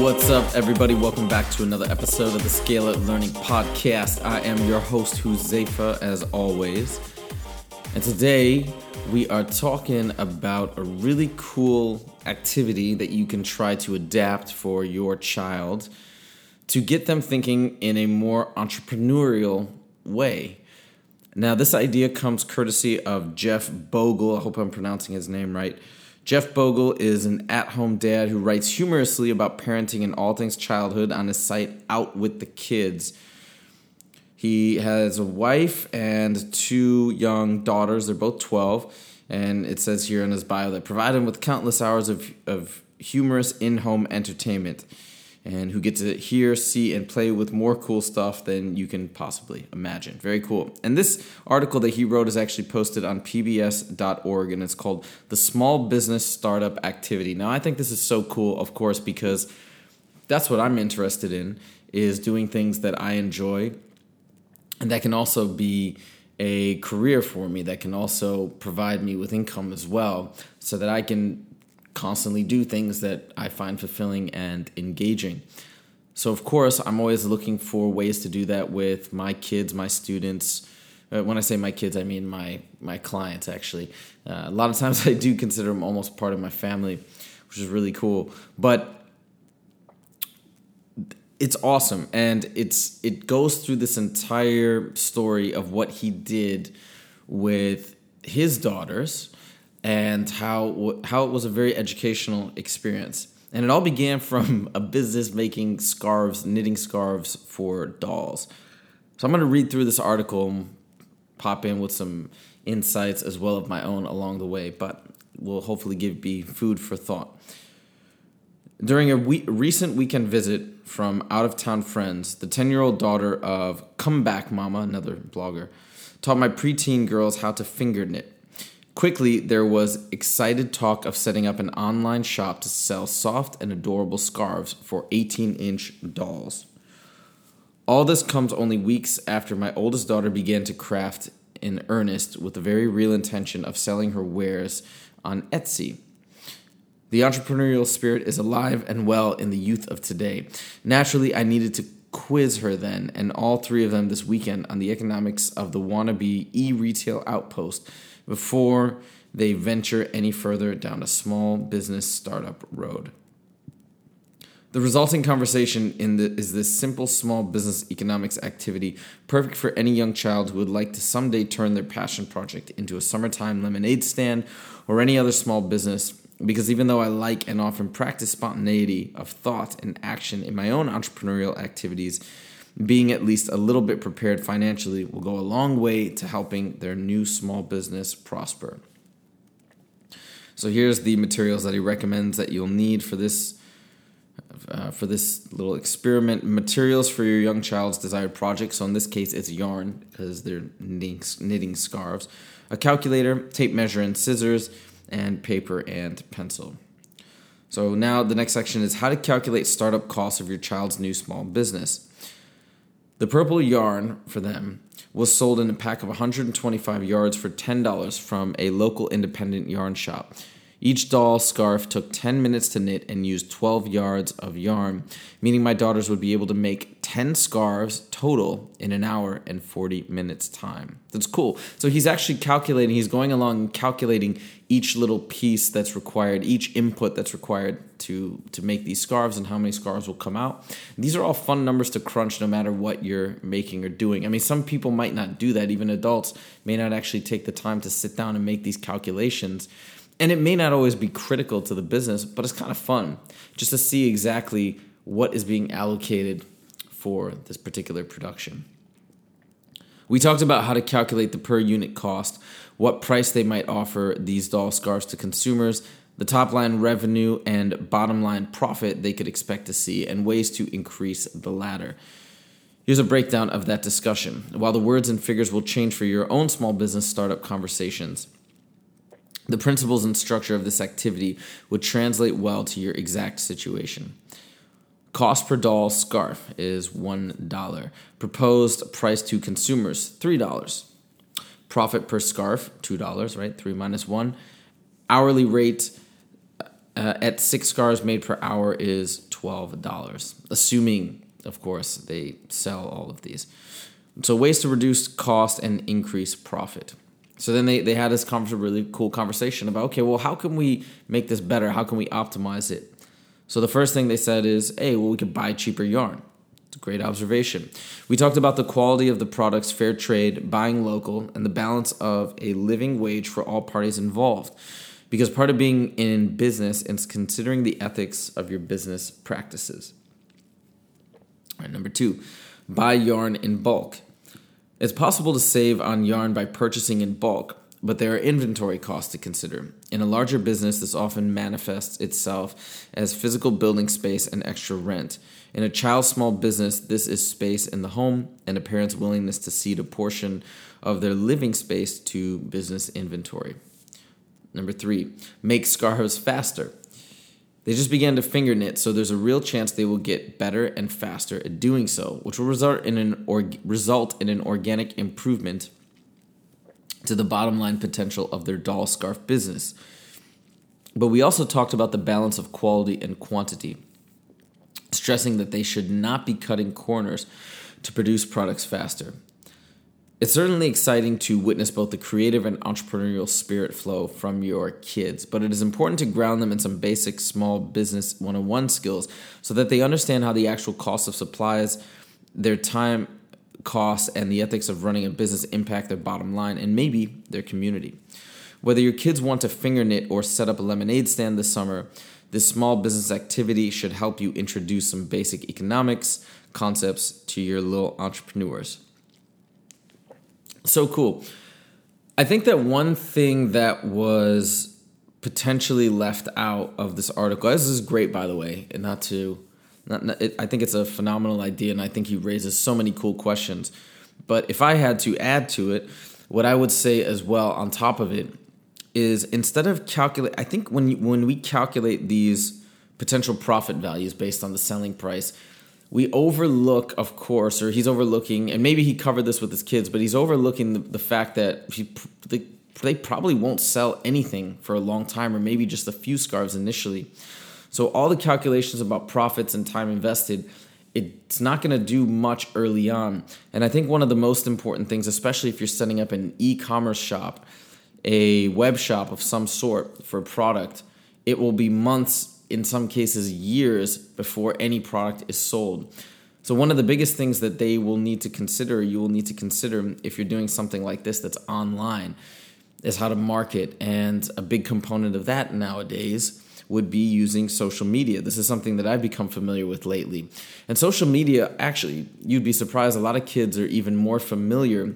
What's up, everybody? Welcome back to another episode of the Scalar Learning Podcast. I am your host, Huzefa, as always. And today we are talking about a really cool activity that you can try to adapt for your child to get them thinking in a more entrepreneurial way. Now, this idea comes courtesy of Jeff Bogle. I hope I'm pronouncing his name right. Jeff Bogle is an at home dad who writes humorously about parenting and all things childhood on his site Out with the Kids. He has a wife and two young daughters. They're both 12. And it says here in his bio that provide him with countless hours of, of humorous in home entertainment and who get to hear, see, and play with more cool stuff than you can possibly imagine. Very cool. And this article that he wrote is actually posted on pbs.org and it's called The Small Business Startup Activity. Now, I think this is so cool, of course, because that's what I'm interested in is doing things that I enjoy and that can also be a career for me that can also provide me with income as well so that I can constantly do things that I find fulfilling and engaging. So, of course, I'm always looking for ways to do that with my kids, my students. Uh, when I say my kids, I mean my my clients. Actually, uh, a lot of times I do consider them almost part of my family, which is really cool. But it's awesome, and it's it goes through this entire story of what he did with his daughters and how how it was a very educational experience. And it all began from a business making scarves, knitting scarves for dolls. So I'm going to read through this article, pop in with some insights as well of my own along the way, but will hopefully give be food for thought. During a we- recent weekend visit from out of town friends, the 10 year old daughter of Comeback Mama, another blogger, taught my preteen girls how to finger knit. Quickly, there was excited talk of setting up an online shop to sell soft and adorable scarves for 18 inch dolls. All this comes only weeks after my oldest daughter began to craft in earnest with the very real intention of selling her wares on Etsy. The entrepreneurial spirit is alive and well in the youth of today. Naturally, I needed to quiz her then, and all three of them this weekend on the economics of the wannabe e retail outpost before they venture any further down a small business startup road. The resulting conversation in the, is this simple small business economics activity, perfect for any young child who would like to someday turn their passion project into a summertime lemonade stand or any other small business. Because even though I like and often practice spontaneity of thought and action in my own entrepreneurial activities, being at least a little bit prepared financially will go a long way to helping their new small business prosper. So here's the materials that he recommends that you'll need for this uh, for this little experiment. Materials for your young child's desired project. So in this case, it's yarn because they're knitting, knitting scarves. A calculator, tape measure, and scissors, and paper and pencil. So now the next section is how to calculate startup costs of your child's new small business. The purple yarn for them was sold in a pack of 125 yards for $10 from a local independent yarn shop. Each doll scarf took 10 minutes to knit and used 12 yards of yarn, meaning my daughters would be able to make 10 scarves total in an hour and 40 minutes time. That's cool. So he's actually calculating, he's going along calculating each little piece that's required, each input that's required to to make these scarves and how many scarves will come out. These are all fun numbers to crunch no matter what you're making or doing. I mean, some people might not do that, even adults may not actually take the time to sit down and make these calculations. And it may not always be critical to the business, but it's kind of fun just to see exactly what is being allocated for this particular production. We talked about how to calculate the per unit cost, what price they might offer these doll scarves to consumers, the top line revenue and bottom line profit they could expect to see, and ways to increase the latter. Here's a breakdown of that discussion. While the words and figures will change for your own small business startup conversations, the principles and structure of this activity would translate well to your exact situation. Cost per doll scarf is $1. Proposed price to consumers, $3. Profit per scarf, $2, right? 3 minus 1. Hourly rate uh, at six scarves made per hour is $12, assuming, of course, they sell all of these. So, ways to reduce cost and increase profit. So then they, they had this really cool conversation about okay, well, how can we make this better? How can we optimize it? So the first thing they said is, hey, well, we could buy cheaper yarn. It's a great observation. We talked about the quality of the products, fair trade, buying local, and the balance of a living wage for all parties involved. Because part of being in business is considering the ethics of your business practices. All right, number two, buy yarn in bulk. It's possible to save on yarn by purchasing in bulk, but there are inventory costs to consider. In a larger business, this often manifests itself as physical building space and extra rent. In a child's small business, this is space in the home and a parent's willingness to cede a portion of their living space to business inventory. Number three, make scarves faster. They just began to finger knit, so there's a real chance they will get better and faster at doing so, which will result in an org- result in an organic improvement to the bottom line potential of their doll scarf business. But we also talked about the balance of quality and quantity, stressing that they should not be cutting corners to produce products faster. It's certainly exciting to witness both the creative and entrepreneurial spirit flow from your kids, but it is important to ground them in some basic small business 101 skills so that they understand how the actual cost of supplies, their time costs, and the ethics of running a business impact their bottom line and maybe their community. Whether your kids want to finger knit or set up a lemonade stand this summer, this small business activity should help you introduce some basic economics concepts to your little entrepreneurs so cool. I think that one thing that was potentially left out of this article. This is great, by the way, and not to. Not, it, I think it's a phenomenal idea, and I think he raises so many cool questions. But if I had to add to it, what I would say as well on top of it is instead of calculate, I think when when we calculate these potential profit values based on the selling price, we overlook, of course, or he's overlooking, and maybe he covered this with his kids, but he's overlooking the, the fact that he, they probably won't sell anything for a long time, or maybe just a few scarves initially. So all the calculations about profits and time invested, it's not going to do much early on. And I think one of the most important things, especially if you're setting up an e-commerce shop, a web shop of some sort for a product, it will be months in some cases years before any product is sold. So, one of the biggest things that they will need to consider, you will need to consider if you're doing something like this that's online, is how to market. And a big component of that nowadays would be using social media. This is something that I've become familiar with lately. And social media, actually, you'd be surprised, a lot of kids are even more familiar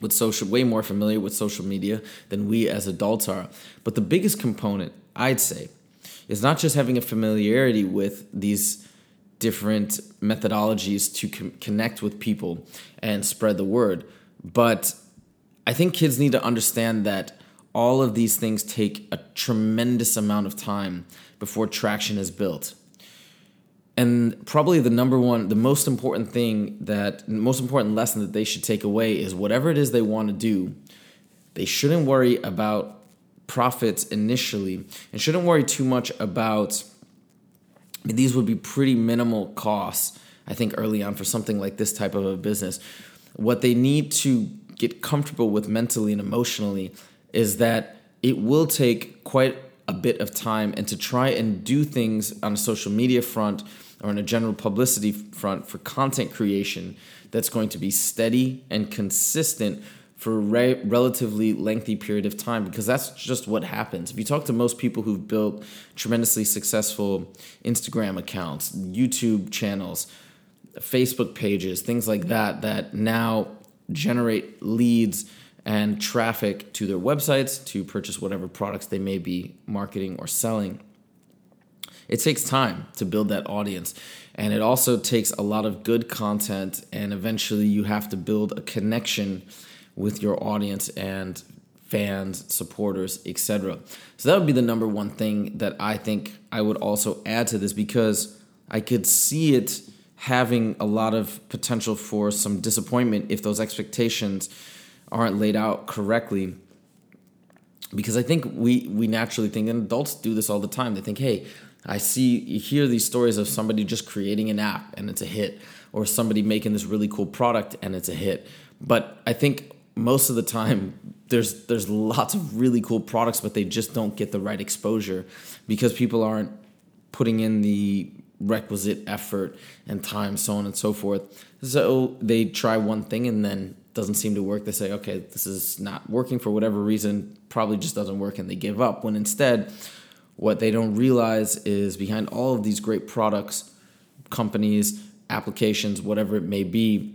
with social, way more familiar with social media than we as adults are. But the biggest component, I'd say, is not just having a familiarity with these different methodologies to com- connect with people and spread the word, but I think kids need to understand that all of these things take a tremendous amount of time before traction is built. And probably the number one, the most important thing that, most important lesson that they should take away is whatever it is they want to do, they shouldn't worry about profits initially and shouldn't worry too much about I mean, these would be pretty minimal costs i think early on for something like this type of a business what they need to get comfortable with mentally and emotionally is that it will take quite a bit of time and to try and do things on a social media front or on a general publicity front for content creation that's going to be steady and consistent for a re- relatively lengthy period of time because that's just what happens. If you talk to most people who've built tremendously successful Instagram accounts, YouTube channels, Facebook pages, things like that, that now generate leads and traffic to their websites to purchase whatever products they may be marketing or selling. It takes time to build that audience, and it also takes a lot of good content, and eventually, you have to build a connection with your audience and fans, supporters, etc. So that would be the number one thing that I think I would also add to this because I could see it having a lot of potential for some disappointment if those expectations aren't laid out correctly because I think we we naturally think and adults do this all the time. They think, "Hey, I see you hear these stories of somebody just creating an app and it's a hit or somebody making this really cool product and it's a hit." But I think most of the time there's there's lots of really cool products but they just don't get the right exposure because people aren't putting in the requisite effort and time so on and so forth. So they try one thing and then doesn't seem to work. They say okay this is not working for whatever reason. Probably just doesn't work and they give up when instead what they don't realize is behind all of these great products companies applications whatever it may be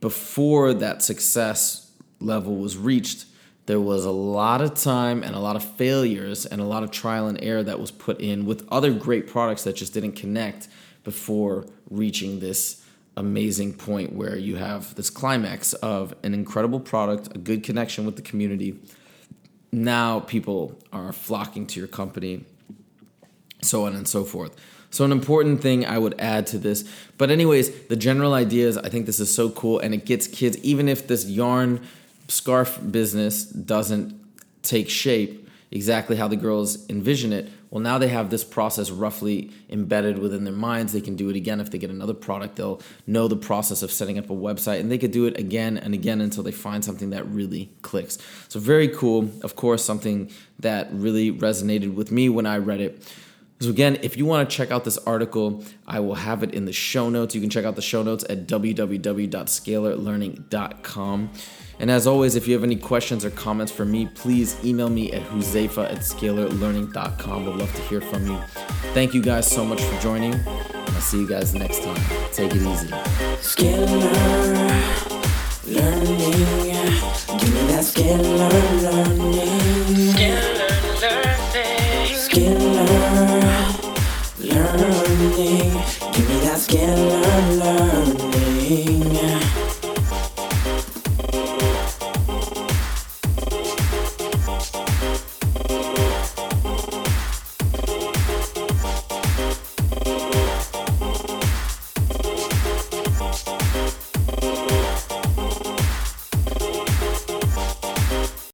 before that success level was reached there was a lot of time and a lot of failures and a lot of trial and error that was put in with other great products that just didn't connect before reaching this amazing point where you have this climax of an incredible product, a good connection with the community. Now people are flocking to your company, so on and so forth. So, an important thing I would add to this. But, anyways, the general idea is I think this is so cool and it gets kids, even if this yarn scarf business doesn't take shape exactly how the girls envision it, well, now they have this process roughly embedded within their minds. They can do it again if they get another product. They'll know the process of setting up a website and they could do it again and again until they find something that really clicks. So, very cool. Of course, something that really resonated with me when I read it. So, again, if you want to check out this article, I will have it in the show notes. You can check out the show notes at www.scalarlearning.com. And as always, if you have any questions or comments for me, please email me at huzefa at scalarlearning.com. Would love to hear from you. Thank you guys so much for joining. I'll see you guys next time. Take it easy. Scalar learning. Give me that scalar learning. Learning. Give me that scalar learning.